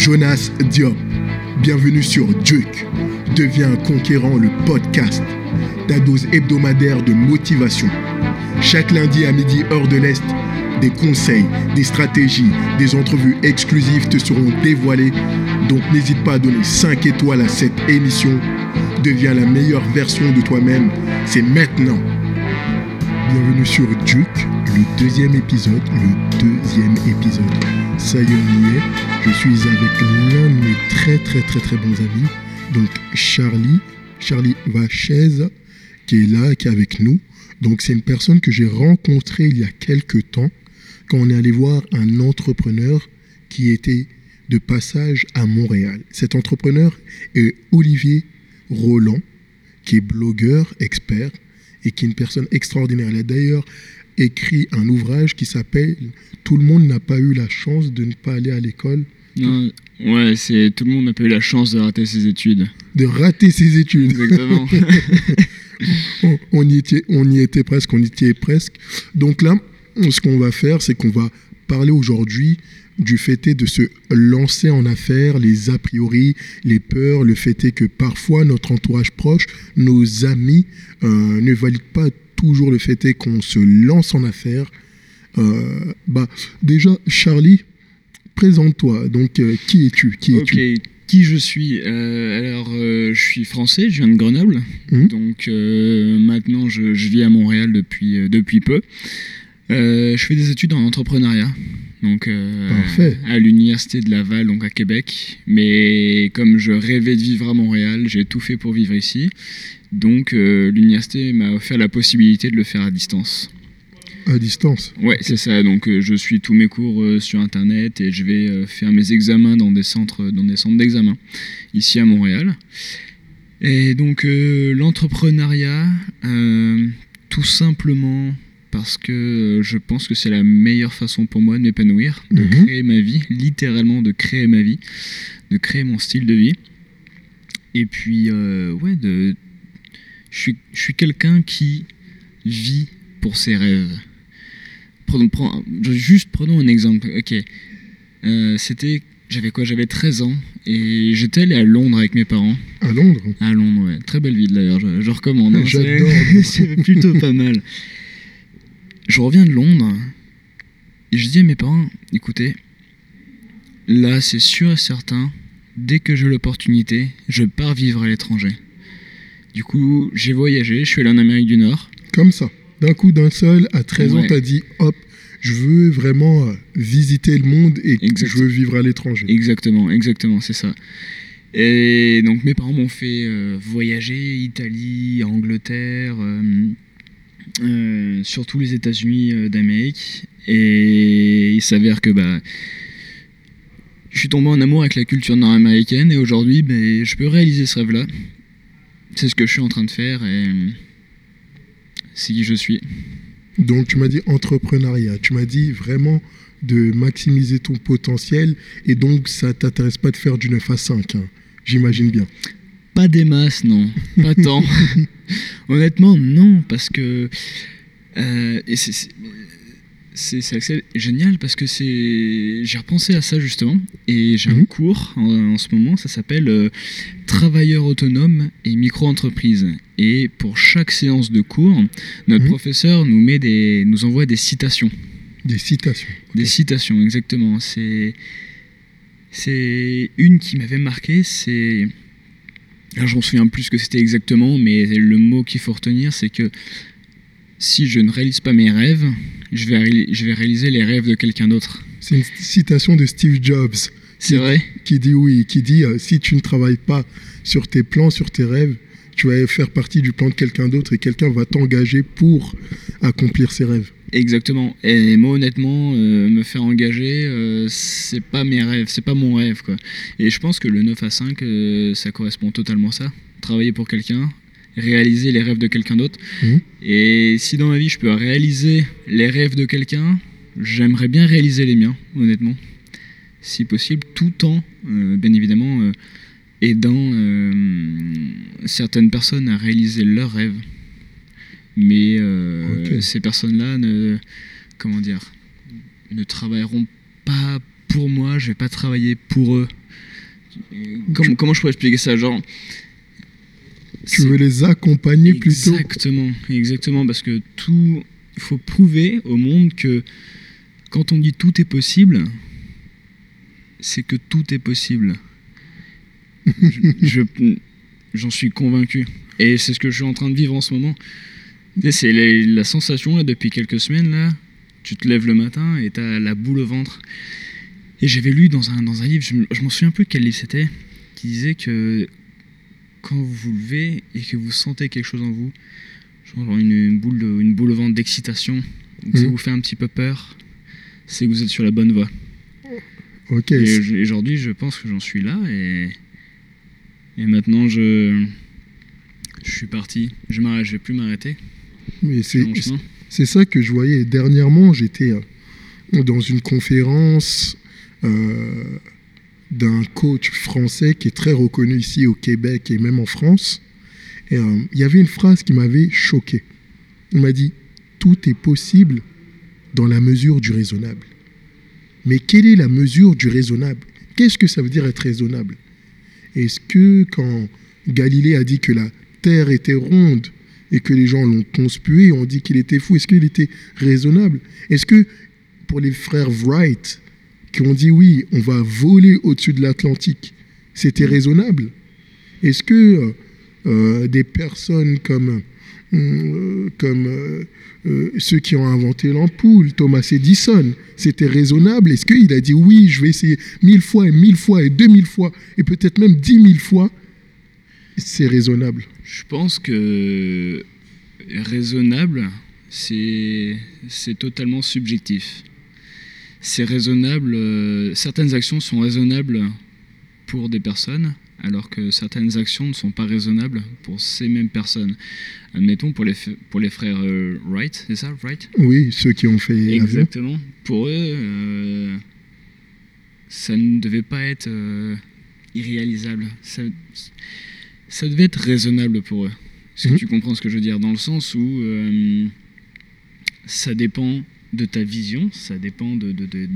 Jonas Diop. Bienvenue sur Duke. Deviens conquérant le podcast. Ta dose hebdomadaire de motivation. Chaque lundi à midi, heure de l'Est, des conseils, des stratégies, des entrevues exclusives te seront dévoilées. Donc n'hésite pas à donner 5 étoiles à cette émission. Deviens la meilleure version de toi-même. C'est maintenant. Bienvenue sur Duke, le deuxième épisode, le deuxième épisode. Ça y est. Je suis avec l'un de mes très très très très bons amis, donc Charlie, Charlie Vachez, qui est là, qui est avec nous. Donc c'est une personne que j'ai rencontrée il y a quelques temps, quand on est allé voir un entrepreneur qui était de passage à Montréal. Cet entrepreneur est Olivier Roland, qui est blogueur, expert, et qui est une personne extraordinaire. Elle a d'ailleurs écrit un ouvrage qui s'appelle Tout le monde n'a pas eu la chance de ne pas aller à l'école. Non, ouais, c'est tout le monde n'a pas eu la chance de rater ses études. De rater ses études. Exactement. on, on y était, on y était presque, on y était presque. Donc là, ce qu'on va faire, c'est qu'on va parler aujourd'hui du fait est de se lancer en affaires, les a priori, les peurs, le fait est que parfois notre entourage proche, nos amis, euh, ne valident pas toujours le fait est qu'on se lance en affaires. Euh, bah, déjà, Charlie, présente-toi. Donc, euh, qui es-tu? Qui qui je suis? Euh, Alors, je suis français, je viens de Grenoble. Mhm. Donc, maintenant, je, je vis à Montréal depuis, depuis peu. Je fais des études en entrepreneuriat. Donc, euh, à l'université de Laval, donc à Québec. Mais comme je rêvais de vivre à Montréal, j'ai tout fait pour vivre ici. Donc, euh, l'université m'a offert la possibilité de le faire à distance. À distance. Ouais, c'est ça. Donc, euh, je suis tous mes cours euh, sur Internet et je vais faire mes examens dans des centres, dans des centres d'examen ici à Montréal. Et donc, l'entrepreneuriat, tout simplement parce que je pense que c'est la meilleure façon pour moi de m'épanouir, de Mhm. créer ma vie, littéralement de créer ma vie, de créer mon style de vie. Et puis, ouais, de, je suis, je suis quelqu'un qui vit pour ses rêves. Prenons, prenons- juste prenons un exemple. Ok, Euh, c'était, j'avais quoi? J'avais 13 ans et j'étais allé à Londres avec mes parents. À Londres? À Londres, ouais. Très belle ville d'ailleurs, je, je recommande. hein. J'adore. C'est plutôt pas mal. Je reviens de Londres et je dis à mes parents écoutez, là c'est sûr et certain, dès que j'ai l'opportunité, je pars vivre à l'étranger. Du coup, j'ai voyagé, je suis allé en Amérique du Nord. Comme ça. D'un coup, d'un seul, à 13 ans, t'as dit, hop, je veux vraiment euh, visiter le monde et Exact. je veux vivre à l'étranger. Exactement, exactement, c'est ça. Et donc mes parents m'ont fait euh, voyager Italie, Angleterre, euh, euh, surtout les États-Unis d'Amérique. Et il s'avère que bah, je suis tombé en amour avec la culture nord-américaine et aujourd'hui ben, je peux réaliser ce rêve-là. C'est ce que je suis en train de faire et c'est qui je suis. Donc tu m'as dit entrepreneuriat, tu m'as dit vraiment de maximiser ton potentiel et donc ça t'intéresse pas de faire du 9 à 5, hein. j'imagine bien. Pas des masses, non. Pas tant. Honnêtement, non, parce que. euh, et c'est- c'est- génial parce que c'est. J'ai repensé à ça justement. Et j'ai un Mhm. cours en, en ce moment, ça s'appelle euh, Travailleurs autonomes et micro-entreprises. Et pour chaque séance de cours, notre Mhm. professeur nous, met des, nous envoie des citations. Des citations. Des citations, exactement. C'est c'est une qui m'avait marqué. C'est alors je m'en souviens plus ce que c'était exactement, mais le mot qu'il faut retenir, c'est que si je ne réalise pas mes rêves, je vais, réali- je vais réaliser les rêves de quelqu'un d'autre. C'est une citation de Steve Jobs C'est vrai qui dit oui, qui dit euh, si tu ne travailles pas sur tes plans, sur tes rêves, tu vas faire partie du plan de quelqu'un d'autre et quelqu'un va t'engager pour accomplir ses rêves. Exactement. Et moi, honnêtement, euh, me faire engager, euh, c'est pas mes rêves, c'est pas mon rêve, quoi. Et je pense que le 9 à 5, euh, ça correspond totalement à ça. Travailler pour quelqu'un, réaliser les rêves de quelqu'un d'autre. Mhm. Et si dans ma vie, je peux réaliser les rêves de quelqu'un, j'aimerais bien réaliser les miens, honnêtement. Si possible, tout en, euh, bien évidemment, euh, aidant euh, certaines personnes à réaliser leurs rêves. Mais ces personnes-là ne, comment dire, ne travailleront pas pour moi, je vais pas travailler pour eux. Comment, comment je pourrais expliquer ça Genre. Tu veux les accompagner plutôt Exactement, exactement, parce que tout. Il faut prouver au monde que quand on dit tout est possible, c'est que tout est possible. je, j'en suis convaincu. Et c'est ce que je suis en train de vivre en ce moment. C'est la sensation là, depuis quelques semaines là. Tu te lèves le matin et t'as la boule au ventre. Et j'avais lu dans un, dans un livre, je, je m'en souviens plus quel livre c'était, qui disait que quand vous vous levez et que vous sentez quelque chose en vous, genre une, boule, une boule au ventre d'excitation, ça vous fait un petit peu peur, c'est que vous êtes sur la bonne voie. Ok. Et aujourd'hui, je pense que j'en suis là et, et maintenant je, je suis parti. Je ne vais plus m'arrêter. Mais c'est, c'est ça que je voyais. Dernièrement, j'étais euh, dans une conférence euh, d'un coach français qui est très reconnu ici au Québec et même en France. Euh, il y avait une phrase qui m'avait choqué. Il m'a dit Tout est possible dans la mesure du raisonnable. Mais quelle est la mesure du raisonnable? Qu'est-ce que ça veut dire être raisonnable? Est-ce que quand Galilée a dit que la Terre était ronde et que les gens l'ont conspué, on dit qu'il était fou, est-ce qu'il était raisonnable? Est-ce que pour les frères Wright, qui ont dit oui, on va voler au-dessus de l'Atlantique, c'était raisonnable. Est-ce que euh, euh, des personnes comme, euh, comme ceux qui ont inventé l'ampoule, Thomas Edison, c'était raisonnable? Est-ce qu'il a dit oui, je vais essayer mille fois et mille fois et deux mille fois et peut-être même dix mille fois? C'est raisonnable. Je pense que raisonnable, c'est totalement subjectif c'est raisonnable. Euh, certaines actions sont raisonnables pour des personnes, alors que certaines actions ne sont pas raisonnables pour ces mêmes personnes. Admettons pour les, pour les frères euh, Wright, c'est ça, Wright? Oui, ceux qui ont fait Exactement. Pour eux, euh, ça ne devait pas être irréalisable. Ça, ça, devait être raisonnable pour eux. Est-ce que mhm. tu comprends ce que je veux dire? Dans le sens où ça dépend de ta vision, ça dépend de, de, de,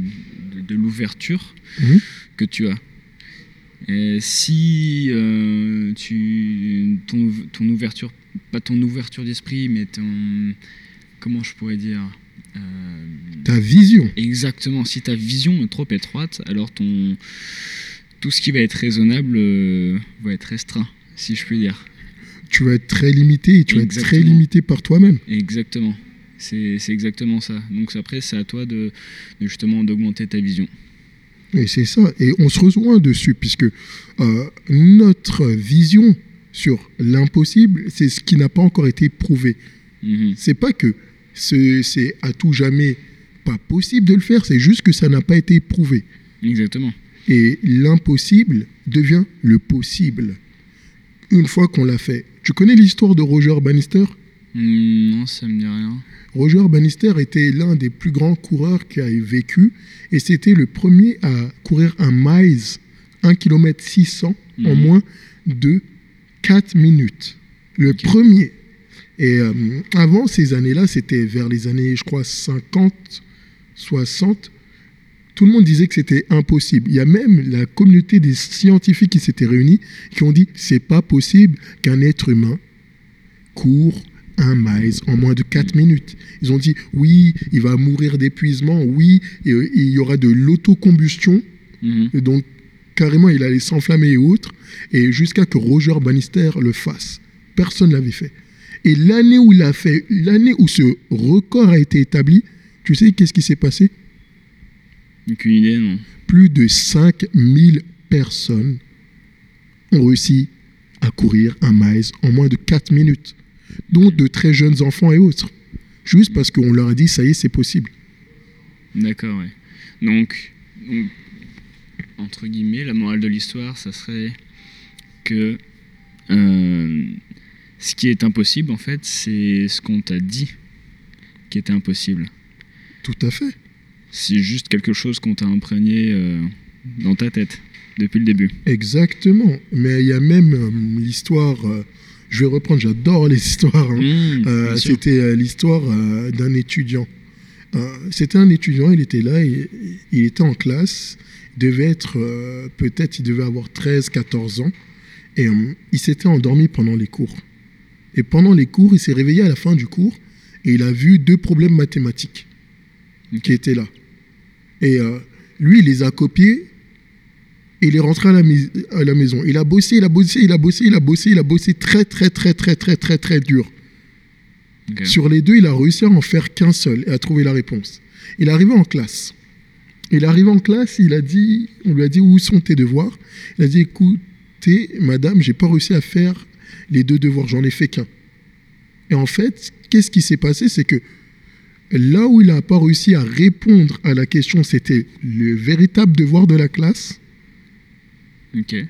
de l'ouverture mhm. que tu as. Et si euh, tu, ton, ton, ouverture, pas ton ouverture d'esprit, mais ton, comment je pourrais dire euh, Ta vision. Exactement. Si ta vision est trop étroite, alors ton, tout ce qui va être raisonnable euh, va être restreint, si je puis dire. Tu vas être très limité et tu vas être très limité par toi-même. Exactement. C'est exactement ça. Donc après, c'est à toi de, justement d'augmenter ta vision. Et c'est ça. Et on se rejoint dessus, puisque euh, notre vision sur l'impossible, c'est ce qui n'a pas encore été prouvé. Mm-hmm. C'est pas que c'est à tout jamais pas possible de le faire, c'est juste que ça n'a pas été prouvé. Exactement. Et l'impossible devient le possible une fois qu'on l'a fait. Tu connais l'histoire de Roger Bannister? Non, ça me dit rien. Roger Bannister était l'un des plus grands coureurs qui a vécu et c'était le premier à courir un miles, 1 km 600 en moins de 4 minutes. Le premier. Et euh, avant ces années-là, c'était vers les années, je crois, 50, 60, tout le monde disait que c'était impossible. Il y a même la communauté des scientifiques qui s'étaient réunis qui ont dit c'est pas possible qu'un être humain court un miles en moins de 4 minutes. Ils ont dit oui, il va mourir d'épuisement, oui, euh, il y aura de l'autocombustion. Mhm. Donc, carrément, il allait s'enflammer et autres. Et jusqu'à que Roger Bannister le fasse. Personne ne l'avait fait. Et l'année où il a fait, l'année où ce record a été établi, tu sais qu'est-ce qui s'est passé? Aucune idée, non. Plus de 5000 personnes ont réussi à courir un miles en moins de 4 minutes dont de très jeunes enfants et autres. Juste parce qu'on leur a dit, ça y est, c'est possible. D'accord, ouais. Donc, entre guillemets, la morale de l'histoire, ça serait que euh, ce qui est impossible, en fait, c'est ce qu'on t'a dit qui était impossible. Tout à fait. C'est juste quelque chose qu'on t'a imprégné euh, dans ta tête depuis le début. Exactement. Mais il y a même euh, l'histoire je vais reprendre, j'adore les histoires. Hein. Mmh, euh, c'était euh, l'histoire euh, d'un étudiant C'était un étudiant, il était là, et, il était en classe, il devait être, peut-être, il devait avoir 13, 14 ans, et il s'était endormi pendant les cours. Et pendant les cours, il s'est réveillé à la fin du cours, et il a vu deux problèmes mathématiques qui étaient là. Et lui, il les a copiés, il est rentré à la, mis- à la maison. Il a bossé, il a bossé, il a bossé, il a bossé, il a bossé très, très, très, très, très, très, très dur. Sur les deux, il a réussi à en faire qu'un seul et à trouver la réponse. Il est arrivé en classe. Il est arrivé en classe, il a dit, on lui a dit où sont tes devoirs? Il a dit écoutez, madame, j'ai pas réussi à faire les deux devoirs, j'en ai fait qu'un. Et en fait, qu'est-ce qui s'est passé? C'est que là où il n'a pas réussi à répondre à la question, c'était le véritable devoir de la classe.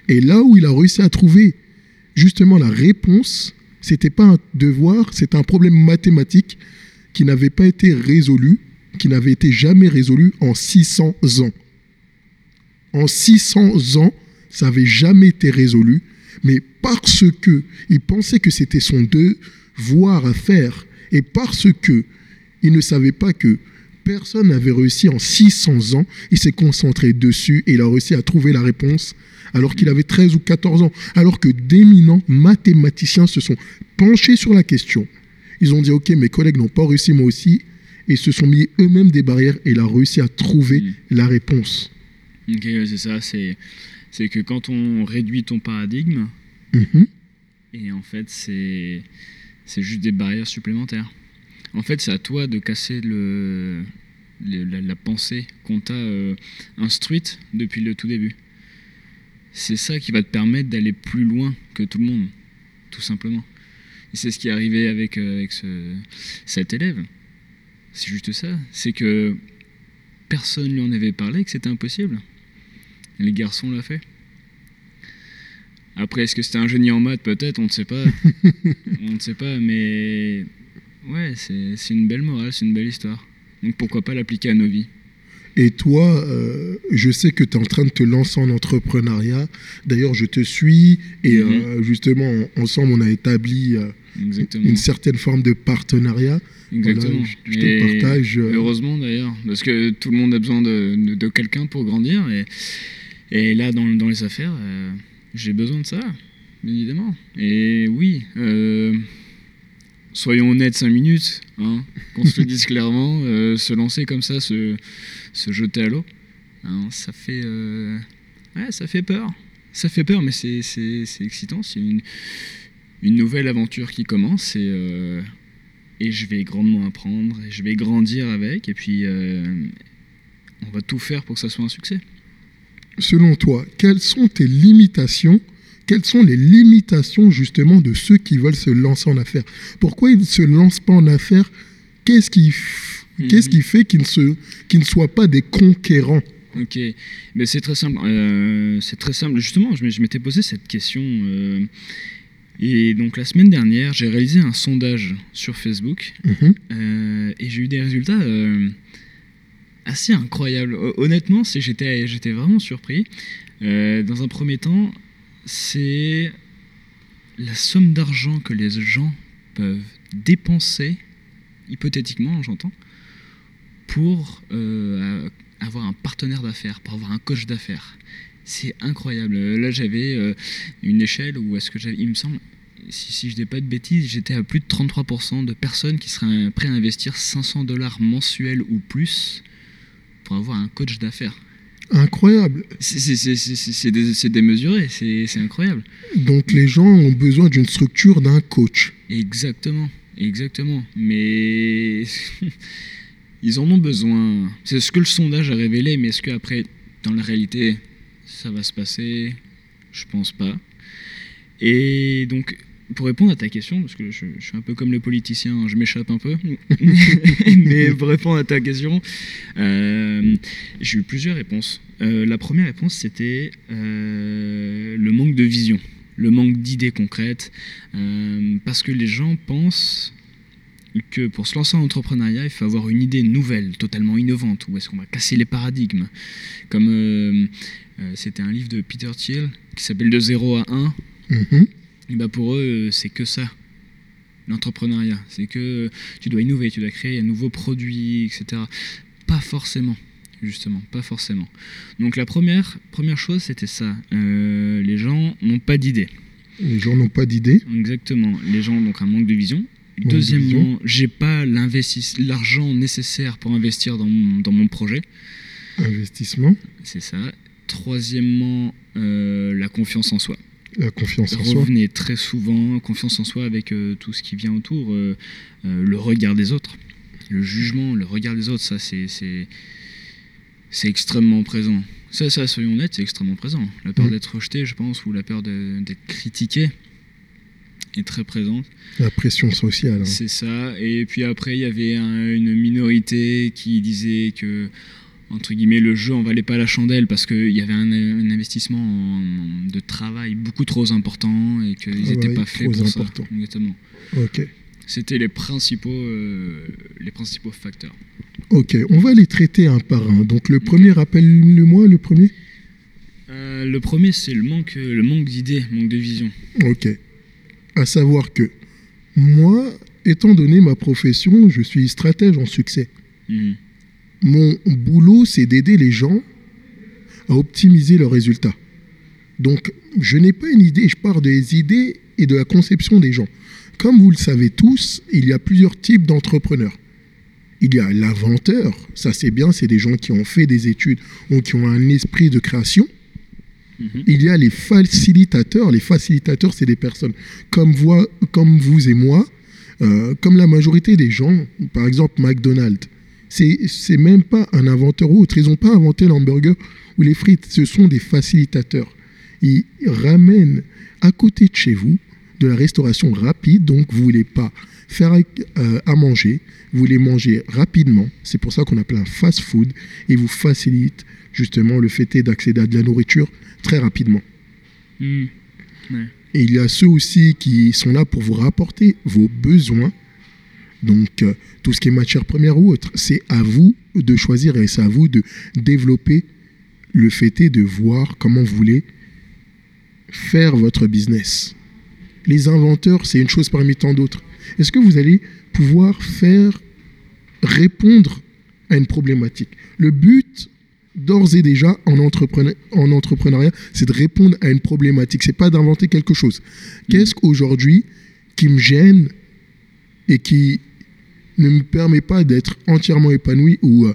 Et là où il a réussi à trouver justement la réponse, c'était pas un devoir, c'était un problème mathématique qui n'avait pas été résolu, qui n'avait été jamais résolu en 600 ans. En 600 ans, ça n'avait jamais été résolu, mais parce que il pensait que c'était son devoir à faire, et parce que il ne savait pas que personne n'avait réussi en 600 ans, il s'est concentré dessus et il a réussi à trouver la réponse alors qu'il avait 13 ou 14 ans, alors que d'éminents mathématiciens se sont penchés sur la question. Ils ont dit, OK, mes collègues n'ont pas réussi, moi aussi, et se sont mis eux-mêmes des barrières et il a réussi à trouver Mm. la réponse. Ok, c'est ça. C'est, c'est que quand on réduit ton paradigme, Mhm. et en fait, c'est, c'est juste des barrières supplémentaires. En fait, c'est à toi de casser le, le- la, la pensée qu'on t'a euh, instruite depuis le tout début. C'est ça qui va te permettre d'aller plus loin que tout le monde, tout simplement. Et c'est ce qui est arrivé avec, euh, avec ce- cet élève. C'est juste ça. C'est que personne lui en avait parlé, que c'était impossible. Les garçons l'ont fait. Après, est-ce que c'était un génie en maths? Peut-être, on ne sait pas. on ne sait pas, mais ouais, c'est une belle morale, c'est une belle histoire. Donc pourquoi pas l'appliquer à nos vies? Et toi, euh, je sais que tu es en train de te lancer en entrepreneuriat. D'ailleurs, je te suis et Mhm. euh, justement, en- ensemble, on a établi euh, une certaine forme de partenariat. Exactement. Voilà, je- je te Et partage, Heureusement d'ailleurs, parce que tout le monde a besoin de, de- de quelqu'un pour grandir. Et, et là, dans, dans les affaires, j'ai besoin de ça, évidemment. Et oui, soyons honnêtes 5 minutes, hein, qu'on se le dise clairement, euh, se lancer comme ça, se, se jeter à l'eau, hein, ça fait, euh, ouais, ça fait peur. Ça fait peur, mais c'est c'est- c'est excitant. C'est une, une nouvelle aventure qui commence et, euh, et je vais grandement apprendre, et je vais grandir avec, et puis euh, on va tout faire pour que ça soit un succès. Selon toi, quelles sont tes limitations Quelles sont les limitations justement de ceux qui veulent se lancer en affaires? Pourquoi ils ne se lancent pas en affaires? Qu'est-ce qui, Mhm. qu'est-ce qui fait qu'ils ne, se- qu'ils ne soient pas des conquérants? Ok, mais c'est très simple. euh, c'est très simple. Justement, je m'étais posé cette question. euh, et donc la semaine dernière, j'ai réalisé un sondage sur Facebook Mhm. euh, et j'ai eu des résultats assez incroyables. Ho- Honnêtement, c'est- j'étais j'étais vraiment surpris. Dans un premier temps, c'est la somme d'argent que les gens peuvent dépenser, hypothétiquement, j'entends, pour euh, avoir un partenaire d'affaires, pour avoir un coach d'affaires. C'est incroyable. Euh, Là, j'avais euh, une échelle où est-ce que j'avais, il me semble, si, si je dis pas de bêtises, j'étais à plus de 33% de personnes qui seraient prêtes à investir 500 dollars mensuels ou plus pour avoir un coach d'affaires. Incroyable. C'est- c'est- c'est- c'est- c'est- C'est dé- c'est démesuré, c'est c'est incroyable. Donc les gens ont besoin d'une structure d'un coach. Exactement, exactement. Mais ils en ont besoin. C'est ce que le sondage a révélé, mais est-ce qu'après, dans la réalité, ça va se passer? Je pense pas. Et donc, pour répondre à ta question, parce que je, je suis un peu comme le politicien, je m'échappe un peu, mais pour répondre à ta question, euh, j'ai eu plusieurs réponses. Euh, la première réponse, c'était euh, le manque de vision, le manque d'idées concrètes, parce que les gens pensent que pour se lancer en entrepreneuriat, il faut avoir une idée nouvelle, totalement innovante, où est-ce qu'on va casser les paradigmes. Comme c'était un livre de Peter Thiel qui s'appelle De 0 à 1, Mhm. Et bah pour eux, euh, c'est que ça. l'entrepreneuriat. C'est que tu dois innover, tu dois créer un nouveau produit, etc. Pas forcément, justement, pas forcément. Donc la première, première chose, c'était ça. Euh, les gens n'ont pas d'idée. Les gens n'ont pas d'idée. Exactement. Les gens ont donc un manque de vision. de Deuxièmement, j'ai pas l'argent nécessaire pour investir dans mon, dans mon projet. Investissement, C'est ça. Troisièmement, euh, la confiance en soi. La confiance en soi. Revenez très souvent, confiance en soi avec euh, tout ce qui vient autour, euh, euh, le regard des autres, le jugement, le regard des autres, ça c'est c'est extrêmement présent. Ça, ça, soyons honnêtes, c'est extrêmement présent. La peur Mm. d'être rejeté, je pense, ou la peur d'être critiqué est très présente. La pression sociale. hein. C'est ça. Et puis après, il y avait un- une minorité qui disait que, entre guillemets, le jeu en valait pas la chandelle parce qu'il y avait un, un investissement en- de travail beaucoup trop important et qu'ils n'étaient Travail pas faits trop pour important. ça. Exactement. Ok. C'était les principaux, euh, les principaux facteurs. Ok, on va les traiter un par un. Donc le premier, rappelle-le-moi, le premier Euh, le premier, c'est le manque, le manque d'idées, manque de vision. Ok. À savoir que moi, étant donné ma profession, je suis stratège en succès. Mhm. Mon boulot, c'est d'aider les gens à optimiser leurs résultats. Donc, je n'ai pas une idée, je pars des idées et de la conception des gens. Comme vous le savez tous, il y a plusieurs types d'entrepreneurs. Il y a l'inventeur, ça c'est bien, c'est des gens qui ont fait des études ou qui ont un esprit de création. Mhm. Il y a les facilitateurs. Les facilitateurs, c'est des personnes comme vous, comme vous et moi, euh, comme la majorité des gens. Par exemple, McDonald's. C'est même pas un inventeur ou autre. Ils n'ont pas inventé l'hamburger ou les frites. Ce sont des facilitateurs. Ils ramènent à côté de chez vous de la restauration rapide. Donc, vous voulez pas faire euh, à manger. Vous voulez manger rapidement. C'est pour ça qu'on appelle un fast food. Et vous facilite justement le fait d'accéder à de la nourriture très rapidement. Mhm. Et il y a ceux aussi qui sont là pour vous rapporter vos besoins. Donc, euh, tout ce qui est matière première ou autre, c'est à vous de choisir et c'est à vous de développer le fait est de voir comment vous voulez faire votre business. Les inventeurs, c'est une chose parmi tant d'autres. Est-ce que vous allez pouvoir faire répondre à une problématique? Le but, d'ores et déjà, en, entrepreneur- en entrepreneuriat, c'est de répondre à une problématique. C'est pas d'inventer quelque chose. Qu'est-ce qu'aujourd'hui qui me gêne et qui ne me permet pas d'être entièrement épanoui ou, euh,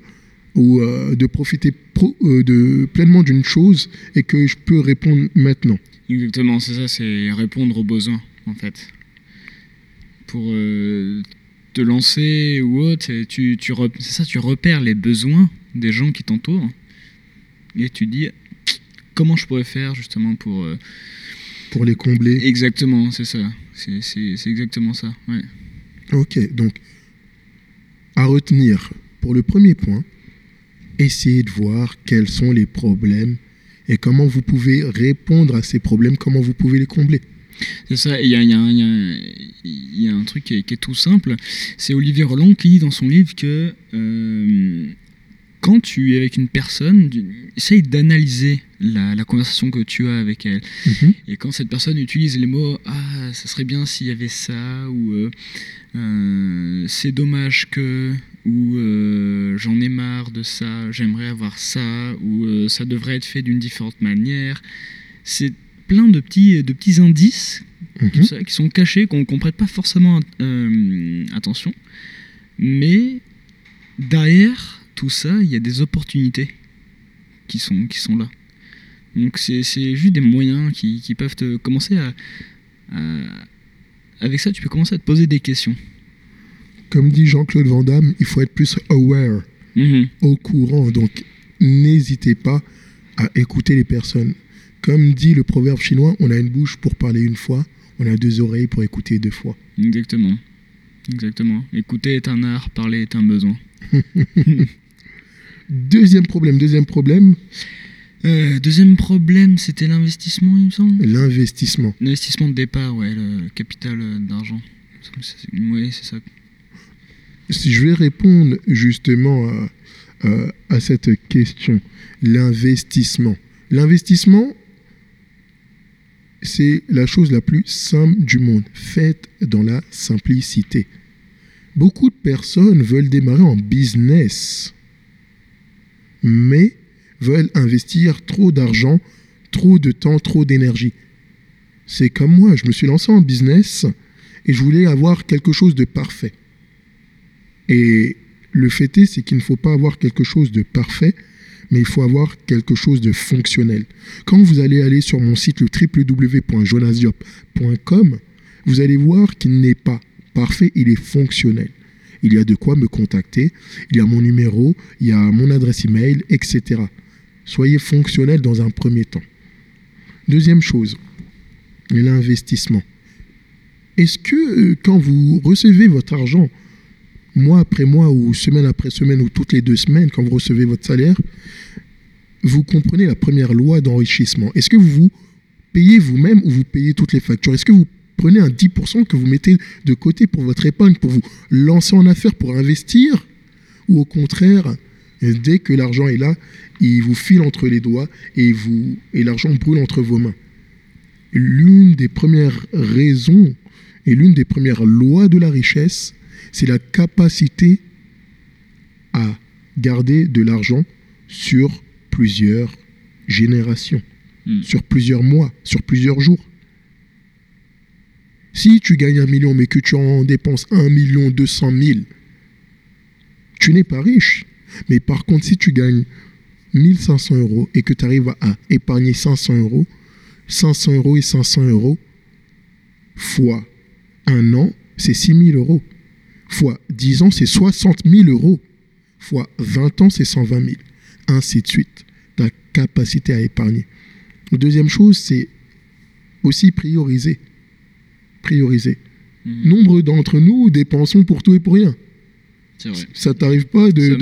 ou euh, de profiter pro- euh, de, pleinement d'une chose et que je peux répondre maintenant Exactement, c'est ça, c'est répondre aux besoins, en fait. Pour euh, te lancer ou autre, tu, c'est ça, tu repères les besoins des gens qui t'entourent et tu dis comment je pourrais faire justement pour. euh, pour les combler. Exactement, c'est ça. C'est exactement ça. Ouais. Ok, donc à retenir pour le premier point, essayez de voir quels sont les problèmes et comment vous pouvez répondre à ces problèmes, comment vous pouvez les combler. C'est ça, il y a un truc qui est, qui est tout simple. C'est Olivier Roland qui dit dans son livre que euh, quand tu es avec une personne, essaye d'analyser la, la conversation que tu as avec elle. Mhm. Et quand cette personne utilise les mots Ah, ça serait bien s'il y avait ça, ou euh, Euh, c'est dommage que, ou euh, j'en ai marre de ça, j'aimerais avoir ça, ou ça devrait être fait d'une différente manière. C'est plein de petits, de petits indices Mhm. ça, qui sont cachés, qu'on ne prête pas forcément attention. Mais derrière tout ça, il y a des opportunités qui sont, qui sont là. Donc c'est juste des moyens qui, qui peuvent te commencer à, à- Avec ça, tu peux commencer à te poser des questions. Comme dit Jean-Claude Van Damme, il faut être plus aware, Mhm. au courant. Donc, n'hésitez pas à écouter les personnes. Comme dit le proverbe chinois, on a une bouche pour parler une fois, on a deux oreilles pour écouter deux fois. Exactement. Exactement. Écouter est un art, parler est un besoin. Deuxième problème, deuxième problème, Euh, deuxième problème, c'était l'investissement, il me semble. l'investissement. L'investissement de départ, ouais, le capital euh, d'argent. Oui, c'est ça. Si je vais répondre justement à, à- à cette question, l'investissement. L'investissement, c'est la chose la plus simple du monde, faite dans la simplicité. Beaucoup de personnes veulent démarrer en business, mais veulent investir trop d'argent, trop de temps, trop d'énergie. C'est comme moi, je me suis lancé en business et je voulais avoir quelque chose de parfait. Et le fait est, c'est qu'il ne faut pas avoir quelque chose de parfait, mais il faut avoir quelque chose de fonctionnel. Quand vous allez aller sur mon site, le vous allez voir qu'il n'est pas parfait, il est fonctionnel. Il y a de quoi me contacter, il y a mon numéro, il y a mon adresse email, etc. Soyez fonctionnel dans un premier temps. Deuxième chose, l'investissement. Est-ce que euh, quand vous recevez votre argent, mois après mois ou semaine après semaine ou toutes les deux semaines, quand vous recevez votre salaire, vous comprenez la première loi d'enrichissement? Est-ce que vous vous payez vous-même ou vous payez toutes les factures? Est-ce que vous prenez un 10% que vous mettez de côté pour votre épargne, pour vous lancer en affaires, pour investir Ou au contraire, dès que l'argent est là, il vous file entre les doigts et, vous, et l'argent brûle entre vos mains L'une des premières raisons et l'une des premières lois de la richesse, c'est la capacité à garder de l'argent sur plusieurs générations, Hmm. sur plusieurs mois, sur plusieurs jours. Si tu gagnes un million mais que tu en dépenses un million deux cent mille, tu n'es pas riche. Mais par contre, si tu gagnes 1500 euros et que tu arrives à épargner 500 euros, 500 euros et 500 euros, fois un an, c'est 6 000 euros. Fois 10 ans, c'est 60 000 euros. Fois 20 ans, c'est 120 000. Ainsi de suite. Ta capacité à épargner. Deuxième chose, c'est aussi prioriser. Prioriser. Mhm. Nombre d'entre nous dépensons pour tout et pour rien. Vrai. Ça t'arrive pas de,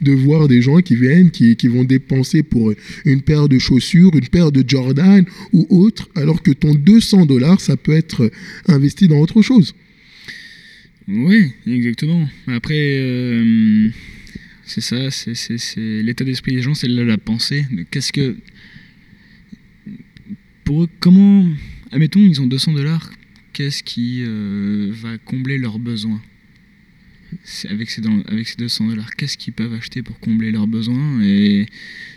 de- voir des gens qui viennent, qui, qui vont dépenser pour une paire de chaussures, une paire de Jordan ou autre, alors que ton 200 dollars, ça peut être investi dans autre chose. Oui, exactement. Après, euh, c'est ça, c'est, l'état d'esprit des gens, c'est la, la pensée. Qu'est-ce que. Pour eux, comment. Admettons, ils ont 200 dollars, qu'est-ce qui euh, va combler leurs besoins? Avec, ces, avec ces 200 dollars, qu'est-ce qu'ils peuvent acheter pour combler leurs besoins? Et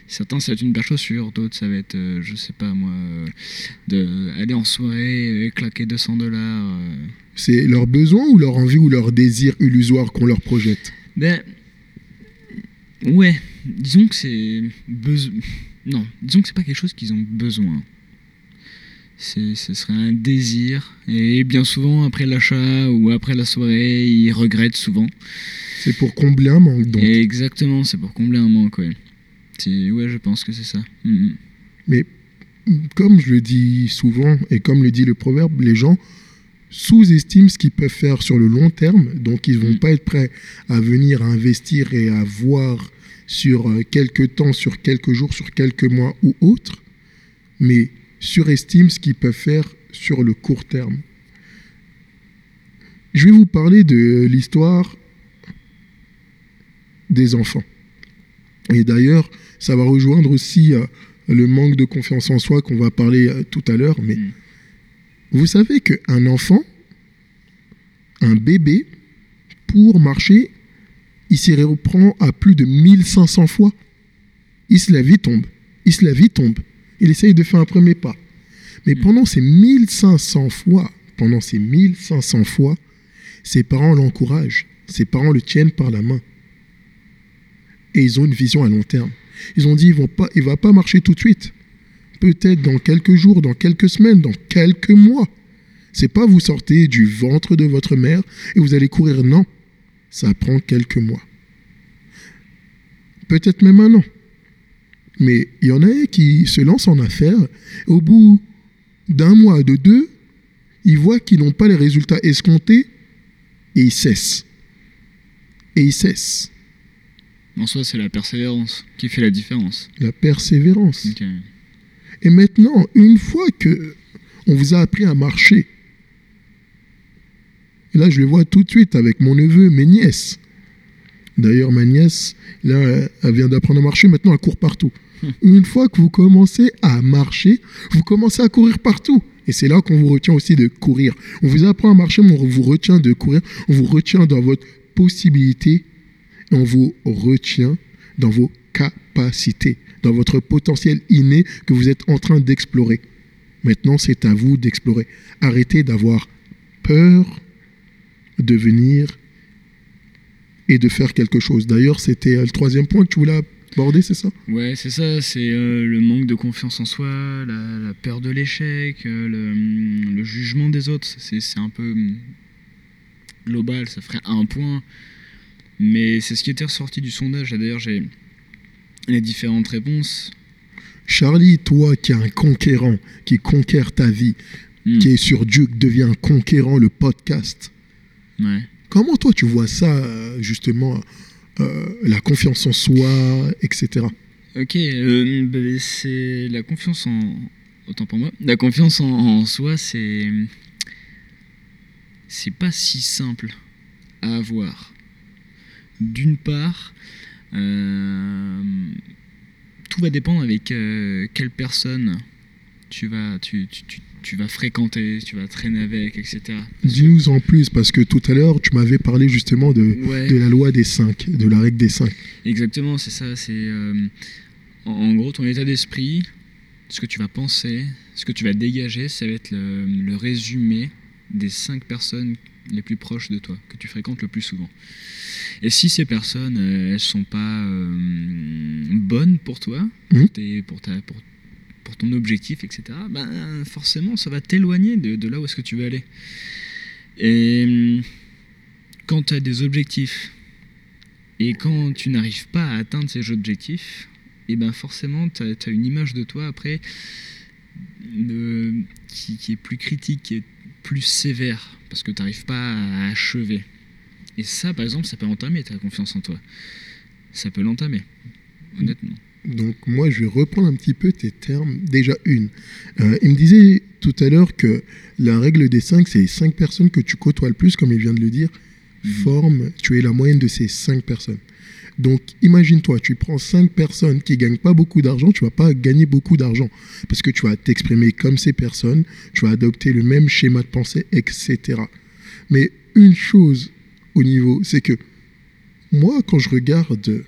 certains, ça va être une paire de chaussures, d'autres, ça va être, euh, je sais pas moi, euh, de aller en soirée et claquer 200 dollars. euh. C'est leur besoin ou leur envie ou leur désir illusoire qu'on leur projette? Ben. Ouais, disons que c'est. Non, disons que c'est pas quelque chose qu'ils ont besoin. Ce serait un désir. Et bien souvent, après l'achat ou après la soirée, ils regrettent souvent. C'est pour combler un manque. Donc. Et exactement, c'est pour combler un manque, ouais. C'est, ouais, je pense que c'est ça. Mhm. Mais comme je le dis souvent et comme le dit le proverbe, les gens sous-estiment ce qu'ils peuvent faire sur le long terme. Donc ils ne vont Mm. pas être prêts à venir investir et à voir sur euh, quelques temps, sur quelques jours, sur quelques mois ou autres, mais surestiment ce qu'ils peuvent faire sur le court terme. Je vais vous parler de l'histoire des enfants. Et d'ailleurs, ça va rejoindre aussi euh, le manque de confiance en soi qu'on va parler euh, tout à l'heure. Mais Mm. vous savez qu'un enfant, un bébé, pour marcher, il s'y reprend à plus de 1500 fois. Il se lève, il tombe. Il se lève, il tombe. Il essaye de faire un premier pas. Mais Mm. pendant ces 1500 fois, pendant ces 1500 fois, ses parents l'encouragent. Ses parents le tiennent par la main. Et ils ont une vision à long terme. Ils ont dit, il ne va pas marcher tout de suite. Peut-être dans quelques jours, dans quelques semaines, dans quelques mois. C'est pas vous sortez du ventre de votre mère et vous allez courir. Non, ça prend quelques mois. Peut-être même un an. Mais il y en a qui se lancent en affaires. Au bout d'un mois, de deux, ils voient qu'ils n'ont pas les résultats escomptés et ils cessent. Et ils cessent. En soi, c'est la persévérance qui fait la différence. La persévérance. Et maintenant, une fois que on vous a appris à marcher, et là je le vois tout de suite avec mon neveu, mes nièces. D'ailleurs, ma nièce, là, elle vient d'apprendre à marcher, maintenant elle court partout. Une fois que vous commencez à marcher, vous commencez à courir partout. Et c'est là qu'on vous retient aussi de courir. On vous apprend à marcher, mais on vous retient de courir. On vous retient dans votre possibilité on vous retient dans vos capacités, dans votre potentiel inné que vous êtes en train d'explorer. Maintenant, c'est à vous d'explorer. Arrêtez d'avoir peur de venir et de faire quelque chose. D'ailleurs, c'était euh, le troisième point que tu voulais aborder, c'est ça Ouais, c'est ça, c'est euh, le manque de confiance en soi, la, la peur de l'échec, euh, le, hum, le jugement des autres. C'est un peu hum, global, ça ferait un point. Mais c'est ce qui était ressorti du sondage. D'ailleurs, j'ai les différentes réponses. Charlie, toi qui es un conquérant, qui conquiert ta vie, Hmm, qui est sur Duke, devient un conquérant, le podcast. ouais. Comment toi tu vois ça, euh, justement, la confiance en soi, etc. Ok, euh, bah, c'est la confiance en. Autant pour moi. La confiance en, soi, c'est. C'est pas si simple à avoir. D'une part, euh, tout va dépendre avec euh, quelle personne tu vas, tu, tu vas fréquenter, tu vas traîner avec, etc. Dis-nous en plus, parce que tout à l'heure, tu m'avais parlé justement de, Ouais. de la loi des 5, de la règle des 5. Exactement, c'est ça. C'est euh, en, en gros ton état d'esprit, ce que tu vas penser, ce que tu vas dégager, ça va être le, le résumé des cinq personnes les plus proches de toi, que tu fréquentes le plus souvent. Et si ces personnes, euh, elles sont pas euh, bonnes pour toi, Mhm. pour, tes- pour, ta, pour, pour ton objectif, etc., ben, forcément, ça va t'éloigner de, là où est-ce que tu veux aller. Et hum, quand tu as des objectifs et quand tu n'arrives pas à atteindre ces objectifs, et ben forcément, tu as, une image de toi après qui, qui est plus critique, qui est plus sévère, parce que tu n'arrives pas à achever. Et ça, par exemple, ça peut entamer ta confiance en toi. Ça peut l'entamer, honnêtement. Donc moi, je vais reprendre un petit peu tes termes. Déjà une. Euh, il me disait tout à l'heure que la règle des 5, c'est les 5 personnes que tu côtoies le plus, comme il vient de le dire, Mhm. forment, tu es la moyenne de ces 5 personnes. Donc imagine-toi, tu prends 5 personnes qui gagnent pas beaucoup d'argent, tu vas pas gagner beaucoup d'argent parce que tu vas t'exprimer comme ces personnes, tu vas adopter le même schéma de pensée, etc. Mais une chose au niveau, c'est que moi, quand je regarde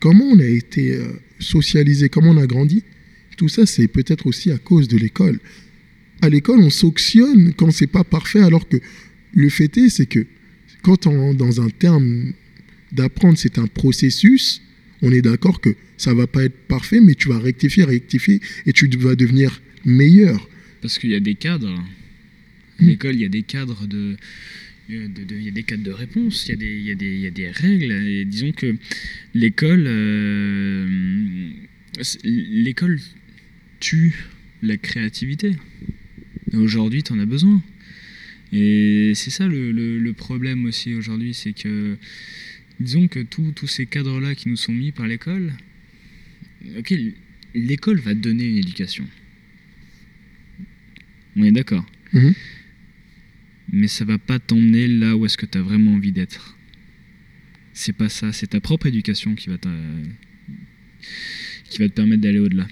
comment on a été euh, socialisé, comment on a grandi, tout ça, c'est peut-être aussi à cause de l'école. À l'école, on s'auctionne quand c'est pas parfait, alors que le fait est, c'est que quand on, dans un terme d'apprendre, c'est un processus, on est d'accord que ça va pas être parfait, mais tu vas rectifier, rectifier, et tu vas devenir meilleur. Parce qu'il y a des cadres. À Mm. l'école, il y a des cadres de. De- Il y a des cadres de réponse, il y, a des, règles. Et disons que l'école. euh, l'école tue la créativité. Aujourd'hui, tu en as besoin. Et c'est ça le, problème aussi aujourd'hui, c'est que. Disons que tous ces cadres-là qui nous sont mis par l'école. Ok, l'école va donner une éducation. On est d'accord. Mhm. Mais ça va pas t'emmener là où est-ce que tu as vraiment envie d'être. C'est pas ça, c'est ta propre éducation qui va, qui va te permettre d'aller au-delà.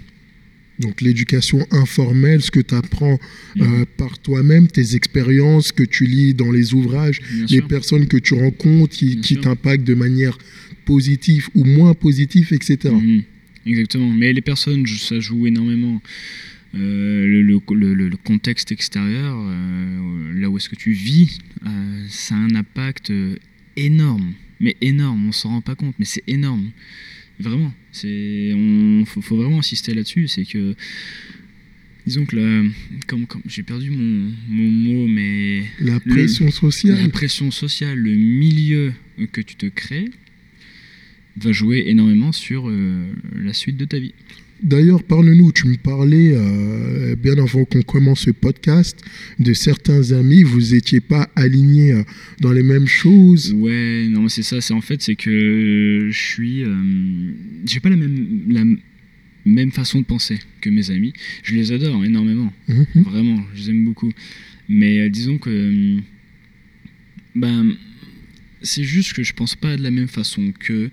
Donc l'éducation informelle, ce que tu apprends Mhm. par toi-même, tes expériences que tu lis dans les ouvrages, Bien les sûr. personnes que tu rencontres qui, t'impactent de manière positive ou moins positive, etc. Mhm. Exactement. Mais les personnes, ça joue énormément. Euh, le, contexte extérieur, euh, là où est-ce que tu vis, euh, ça a un impact énorme. Mais énorme, on s'en rend pas compte, mais c'est énorme. Vraiment. C'est, on, faut, faut vraiment insister là-dessus. C'est que, disons que là, comme, comme- j'ai perdu mon, mon mot, mais La pression sociale. la pression sociale, le milieu que tu te crées, va jouer énormément sur euh, la suite de ta vie. D'ailleurs, parle-nous, tu me parlais, euh, bien avant qu'on commence ce podcast, de certains amis, vous n'étiez pas alignés euh, dans les mêmes choses? Ouais, non, mais c'est ça. C'est en fait, c'est que je suis, euh, j'ai pas la même, la même façon de penser que mes amis. Je les adore énormément, Mhm. vraiment. Je les aime beaucoup. Mais euh, disons que, euh, ben, c'est juste que je pense pas de la même façon que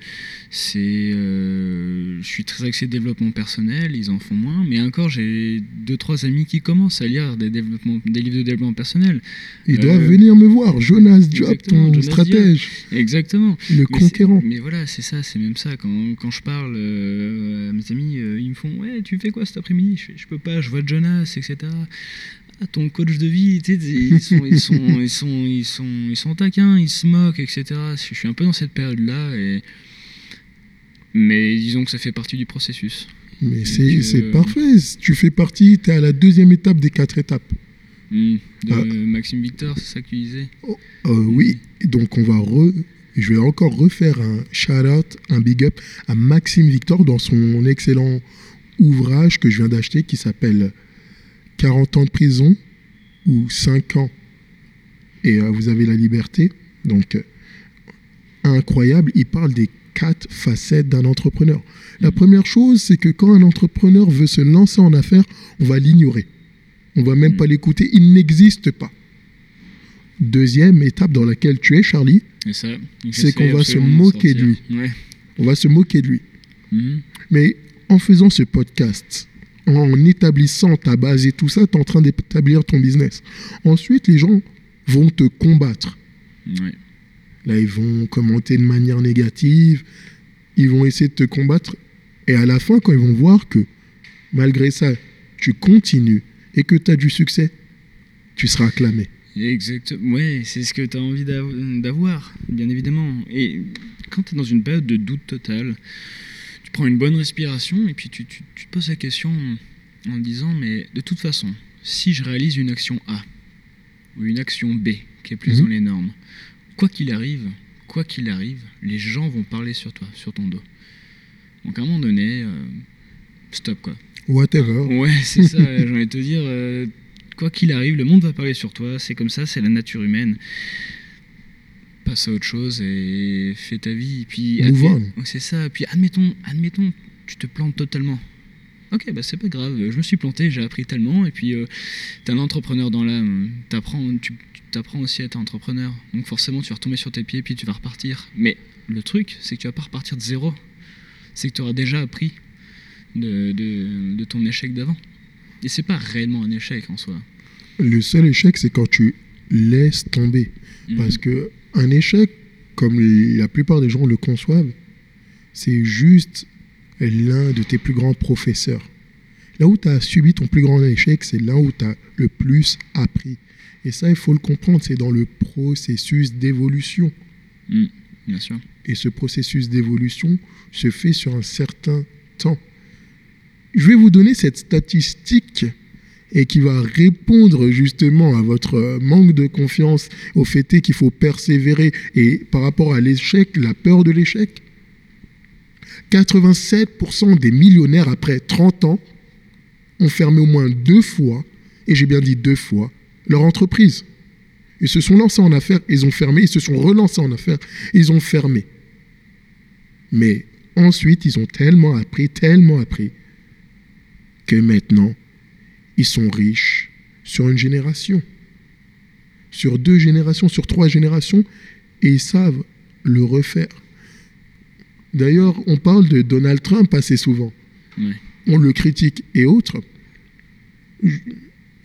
c'est. euh, je suis très axé développement personnel, ils en font moins, mais encore j'ai deux trois amis qui commencent à lire des développements, des livres de développement personnel. Ils Euh, doivent venir me voir. Jonas Diop, ton Jonas stratège, Exactement. le Mais conquérant. Mais voilà, c'est ça, c'est même ça. Quand, quand je parle euh, à mes amis, ils me font Ouais, tu fais quoi cet après-midi? Je, je peux pas, je vois Jonas, etc. Ah, ton coach de vie, ils sont, ils, sont, ils, sont, ils, sont, ils sont taquins, ils se moquent, etc. Je suis un peu dans cette période-là. Et... Mais disons que ça fait partie du processus. Mais c'est que- parfait. Tu fais partie, tu es à la deuxième étape des quatre étapes. Hmm. De Ah. Maxime Victor, c'est ça que tu disais? Euh, oui, donc on va re... Je vais encore refaire un shout-out, un big up à Maxime Victor dans son excellent ouvrage que je viens d'acheter qui s'appelle 40 ans de prison ou 5 ans et euh, vous avez la liberté. Donc, euh, incroyable, il parle des quatre facettes d'un entrepreneur. La première chose, c'est que quand un entrepreneur veut se lancer en affaires, on va l'ignorer. On va même Mm. pas l'écouter, il n'existe pas. Deuxième étape dans laquelle tu es, Charlie, C'est qu'on va se moquer de lui. Ouais. on va se moquer de lui. Mhm. Mais en faisant ce podcast, en établissant ta base et tout ça, tu es en train d'établir ton business. Ensuite, les gens vont te combattre. Là, ils vont commenter de manière négative, ils vont essayer de te combattre. Et à la fin, quand ils vont voir que malgré ça, tu continues et que tu as du succès, tu seras acclamé. Exactement. Ouais, c'est ce que tu as envie d'av- d'avoir, bien évidemment. Et quand tu es dans une période de doute total, prends une bonne respiration et puis tu, tu- tu te poses la question en disant mais de toute façon, si je réalise une action A ou une action B qui est plus Mhm. dans les normes, quoi qu'il arrive, quoi qu'il arrive, les gens vont parler sur toi, sur ton dos. Donc à un moment donné, euh, stop quoi. Whatever. Ouais, c'est ça, j'ai envie de te dire, euh, quoi qu'il arrive, le monde va parler sur toi, c'est comme ça, c'est la nature humaine. Passe à autre chose et fais ta vie. Puis, on. Ouais, C'est ça, puis admettons, admettons, tu te plantes totalement. Ok, bah c'est pas grave, je me suis planté, j'ai appris tellement, et puis euh, t'es un entrepreneur dans l'âme, t'apprends, tu t'apprends aussi à être entrepreneur, donc forcément tu vas retomber sur tes pieds, puis tu vas repartir. Mais le truc, c'est que tu vas pas repartir de zéro, c'est que tu auras déjà appris de, de, de ton échec d'avant. Et c'est pas réellement un échec en soi. Le seul échec, c'est quand tu laisses tomber. Parce Mhm. que un échec, comme la plupart des gens le conçoivent, c'est juste l'un de tes plus grands professeurs. Là où tu as subi ton plus grand échec, c'est là où tu as le plus appris. Et ça, il faut le comprendre, c'est dans le processus d'évolution. Mhm, bien sûr. Et ce processus d'évolution se fait sur un certain temps. Je vais vous donner cette statistique et qui va répondre justement à votre manque de confiance, au fait qu'il faut persévérer et par rapport à l'échec, la peur de l'échec. 87% des millionnaires après 30 ans ont fermé au moins deux fois, et j'ai bien dit deux fois, leur entreprise. Ils se sont lancés en affaires, ils ont fermé, ils se sont relancés en affaires, ils ont fermé. Mais ensuite, ils ont tellement appris, tellement appris, que maintenant, ils sont riches sur une génération, sur deux générations, sur trois générations, et ils savent le refaire. D'ailleurs, on parle de Donald Trump assez souvent. On le critique et autres.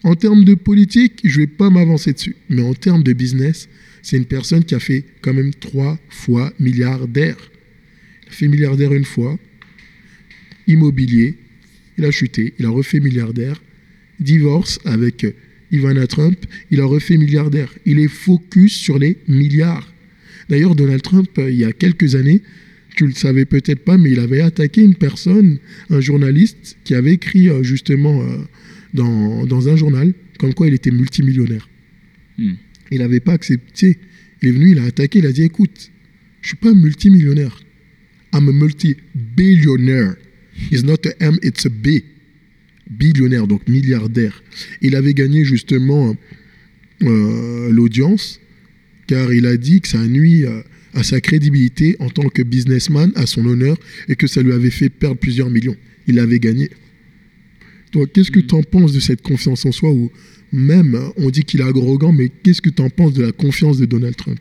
En termes de politique, je ne vais pas m'avancer dessus. Mais en termes de business, c'est une personne qui a fait quand même trois fois milliardaire. Il a fait milliardaire une fois, immobilier, il a chuté, il a refait milliardaire, divorce avec euh, Ivana Trump, il a refait milliardaire. Il est focus sur les milliards. D'ailleurs, Donald Trump, euh, il y a quelques années, tu le savais peut-être pas, mais il avait attaqué une personne, un journaliste, qui avait écrit euh, justement dans, dans un journal, comme quoi il était multimillionnaire. Hmm. Il n'avait pas accepté. Il est venu, il a attaqué, il a dit écoute, je suis pas multimillionnaire. I'm a multi-billionaire. It's not a M, it's a B. Billionnaire, donc milliardaire. Il avait gagné justement euh, l'audience, car il a dit que ça nuit à, à sa crédibilité en tant que businessman, à son honneur, et que ça lui avait fait perdre plusieurs millions. Il avait gagné. Donc, qu'est-ce que Mhm. tu en penses de cette confiance en soi ou même, on dit qu'il est arrogant, mais qu'est-ce que tu en penses de la confiance de Donald Trump?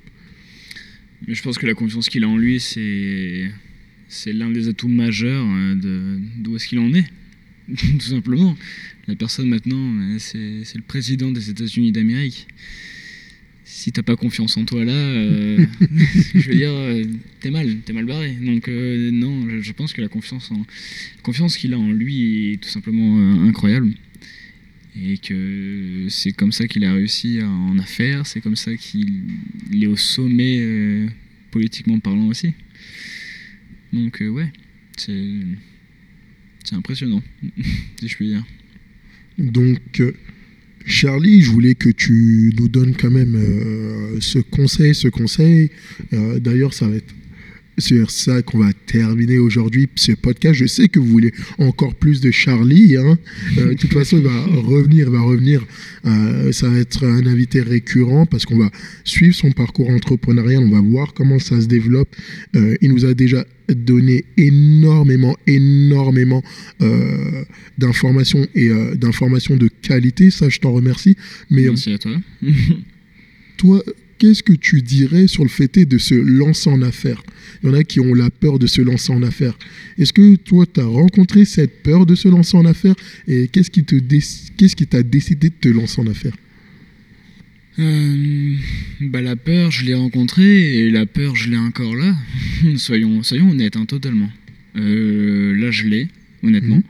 Mais je pense que la confiance qu'il a en lui, c'est c'est l'un des atouts majeurs euh, de d'où est-ce qu'il en est, tout simplement. La personne maintenant, euh, c'est le président des États-Unis d'Amérique. Si t'as pas confiance en toi là, euh, je veux dire, euh, t'es mal, t'es mal barré. Donc euh, non, je, je pense que la confiance, en, la confiance qu'il a en lui est tout simplement incroyable. Et que c'est comme ça qu'il a réussi à- en affaires, c'est comme ça qu'il il est au sommet politiquement parlant aussi. Donc ouais, c'est c'est impressionnant, si je puis dire. Donc, euh, Charlie, je voulais que tu nous donnes quand même euh, ce conseil, ce conseil. Euh, D'ailleurs, ça va être sur ça qu'on va terminer aujourd'hui ce podcast. Je sais que vous voulez encore plus de Charlie. hein. Euh, de toute façon, il va revenir, il va revenir. Euh, ça va être un invité récurrent parce qu'on va suivre son parcours entrepreneurial. On va voir comment ça se développe. Euh, il nous a déjà donné énormément, énormément d'informations et d'informations de qualité. Ça, je t'en remercie. Mais Merci à toi. toi, qu'est-ce que tu dirais sur le fait de se lancer en affaires? Il y en a qui ont la peur de se lancer en affaires. Est-ce que toi, tu as rencontré cette peur de se lancer en affaires? Et qu'est-ce qui te dé- qu'est-ce qui t'a décidé de te lancer en affaires? Euh, bah la peur, je l'ai rencontrée et la peur, je l'ai encore là. soyons, soyons honnêtes, hein, totalement. Euh, là, je l'ai, honnêtement. Mhm.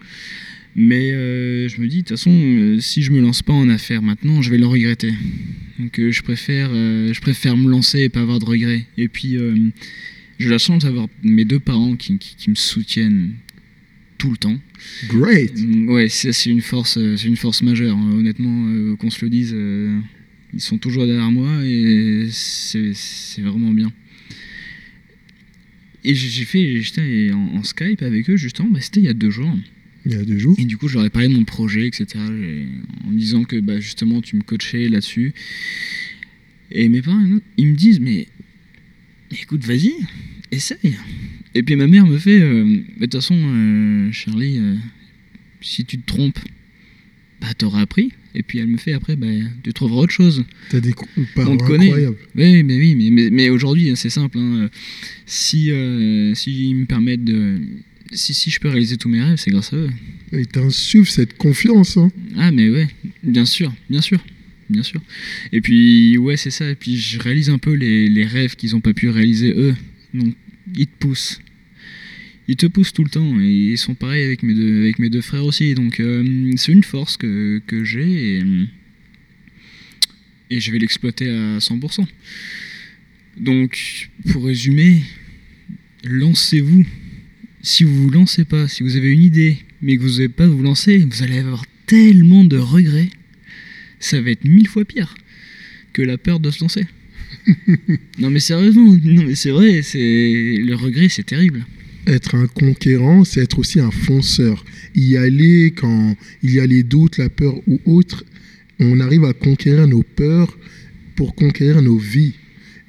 Mais euh, je me dis, de toute façon, euh, si je me lance pas en affaires maintenant, je vais le regretter. Donc euh, je, préfère, je préfère me lancer et pas avoir de regrets. Et puis, j'ai la chance d'avoir mes deux parents qui, qui- qui me soutiennent tout le temps. Great Mm, Ouais, c'est une force, c'est une force majeure. hein. Honnêtement, qu'on se le dise, ils sont toujours derrière moi et c'est c'est vraiment bien. Et j'ai j'ai fait, j'étais en, en Skype avec eux justement, bah, c'était il y a deux jours. Il y a deux jours. Et du coup, ai parlé de mon projet, etc. En disant que bah, justement, tu me coachais là-dessus. Et mes parents, ils me disent, mais écoute, vas-y, essaye. Et puis ma mère me fait, euh, de toute façon, euh, Charlie, euh, si tu te trompes, bah t'auras appris. Et puis elle me fait après, bah, tu trouveras autre chose. Tu as des connaît. incroyables. Oui, mais oui, mais, mais, mais aujourd'hui, c'est simple. hein. Si, si ils me permettent de. Si, si je peux réaliser tous mes rêves, c'est grâce à eux. Et t'insuffles cette confiance. Hein. Ah mais ouais, bien sûr, bien sûr, bien sûr. Et puis ouais c'est ça, et puis je réalise un peu les, les rêves qu'ils n'ont pas pu réaliser eux. Donc ils te poussent. Ils te poussent tout le temps et ils sont pareils avec mes deux, avec mes deux frères aussi. Donc euh, c'est une force que, que j'ai et, et je vais l'exploiter à 100%. Donc pour résumer, lancez-vous. Si vous vous lancez pas, si vous avez une idée, mais que vous n'avez pas vous lancer, vous allez avoir tellement de regrets. Ça va être mille fois pire que la peur de se lancer. non mais sérieusement, non mais c'est vrai, c'est le regret, c'est terrible. Être un conquérant, c'est être aussi un fonceur. Y aller quand il y a les doutes, la peur ou autre, on arrive à conquérir nos peurs pour conquérir nos vies.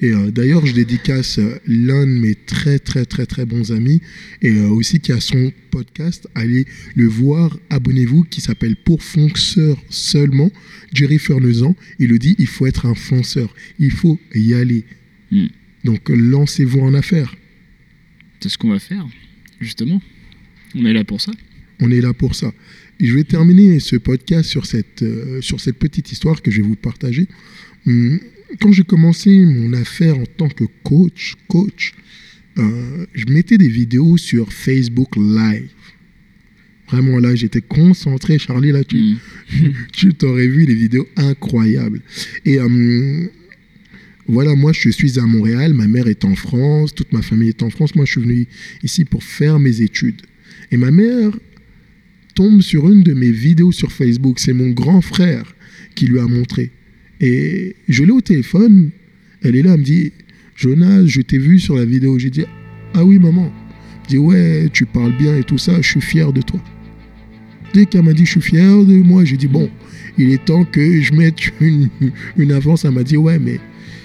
Et euh, d'ailleurs, je dédicace euh, l'un de mes très très très très bons amis et euh, aussi qui a son podcast. Allez le voir, abonnez-vous, qui s'appelle Pour fonceurs seulement. Jerry Fernezan, il le dit, il faut être un fonceur, il faut y aller. Mm. Donc lancez-vous en affaires. C'est ce qu'on va faire, justement. On est là pour ça. On est là pour ça. Et je vais terminer ce podcast sur cette, euh, sur cette petite histoire que je vais vous partager. Hum, Quand j'ai commencé mon affaire en tant que coach, coach, euh, je mettais des vidéos sur Facebook Live. Vraiment là, j'étais concentré. Charlie, là, tu, Mm. tu t'aurais vu les vidéos incroyables. Et euh, voilà, moi je suis à Montréal, ma mère est en France, toute ma famille est en France. Moi je suis venu ici pour faire mes études. Et ma mère tombe sur une de mes vidéos sur Facebook. C'est mon grand frère qui lui a montré. Et je l'ai au téléphone. Elle est là, elle me dit Jonas, je t'ai vu sur la vidéo. J'ai dit Ah oui, maman. Elle dit Ouais, tu parles bien et tout ça, je suis fier de toi. Dès qu'elle m'a dit je suis fier de moi, j'ai dit bon, il est temps que je mette une, une avance. Elle m'a dit ouais, mais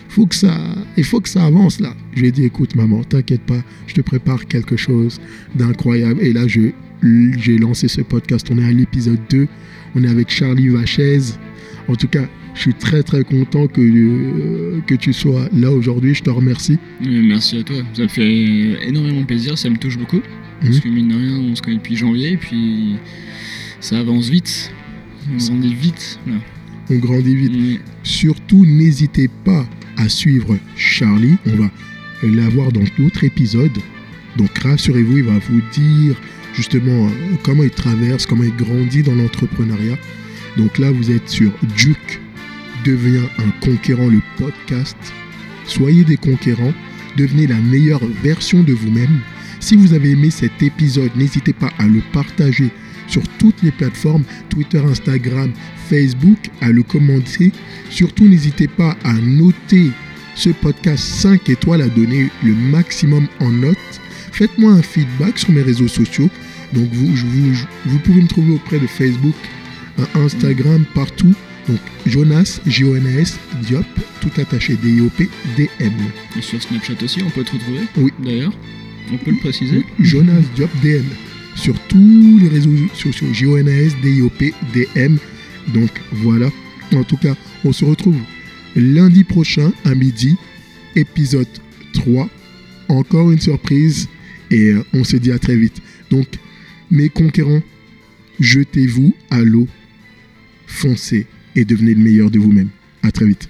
faut que ça, il faut que ça avance là. Je lui ai dit écoute maman, t'inquiète pas, je te prépare quelque chose d'incroyable. Et là, j'ai lancé ce podcast. On est à l'épisode 2. On est avec Charlie Vachez. En tout cas, je suis très très content que, euh, que tu sois là aujourd'hui. Je te remercie. Euh, Merci à toi. Ça me fait énormément plaisir. Ça me touche beaucoup. Parce Mhm. que mine de rien, on se connaît depuis janvier. Et puis ça avance vite. On grandit vite. Là. On grandit vite. Surtout, n'hésitez pas à suivre Charlie. On va l'avoir dans d'autres épisodes. Donc rassurez-vous, il va vous dire justement euh, comment il traverse, comment il grandit dans l'entrepreneuriat. Donc là, vous êtes sur Duke devient un conquérant, le podcast. Soyez des conquérants, devenez la meilleure version de vous-même. Si vous avez aimé cet épisode, n'hésitez pas à le partager sur toutes les plateformes, Twitter, Instagram, Facebook, à le commenter. Surtout, n'hésitez pas à noter ce podcast 5 étoiles, à donner le maximum en notes. Faites-moi un feedback sur mes réseaux sociaux. Donc, vous, vous, pouvez me trouver auprès de Facebook, Instagram, partout. Donc, Jonas, J-O-N-A-S, Diop, tout attaché, D-I-O-P, D-M. Et sur Snapchat aussi, on peut te retrouver. Oui. D'ailleurs, on peut le préciser. Jonas Diop DM sur tous les réseaux sociaux J-O-N-A-S D-I-O-P D-M donc voilà en tout cas on se retrouve lundi prochain à midi épisode 3 encore une surprise et euh, on se dit à très vite donc mes conquérants jetez-vous à l'eau foncez et devenez le meilleur de vous-même. À très vite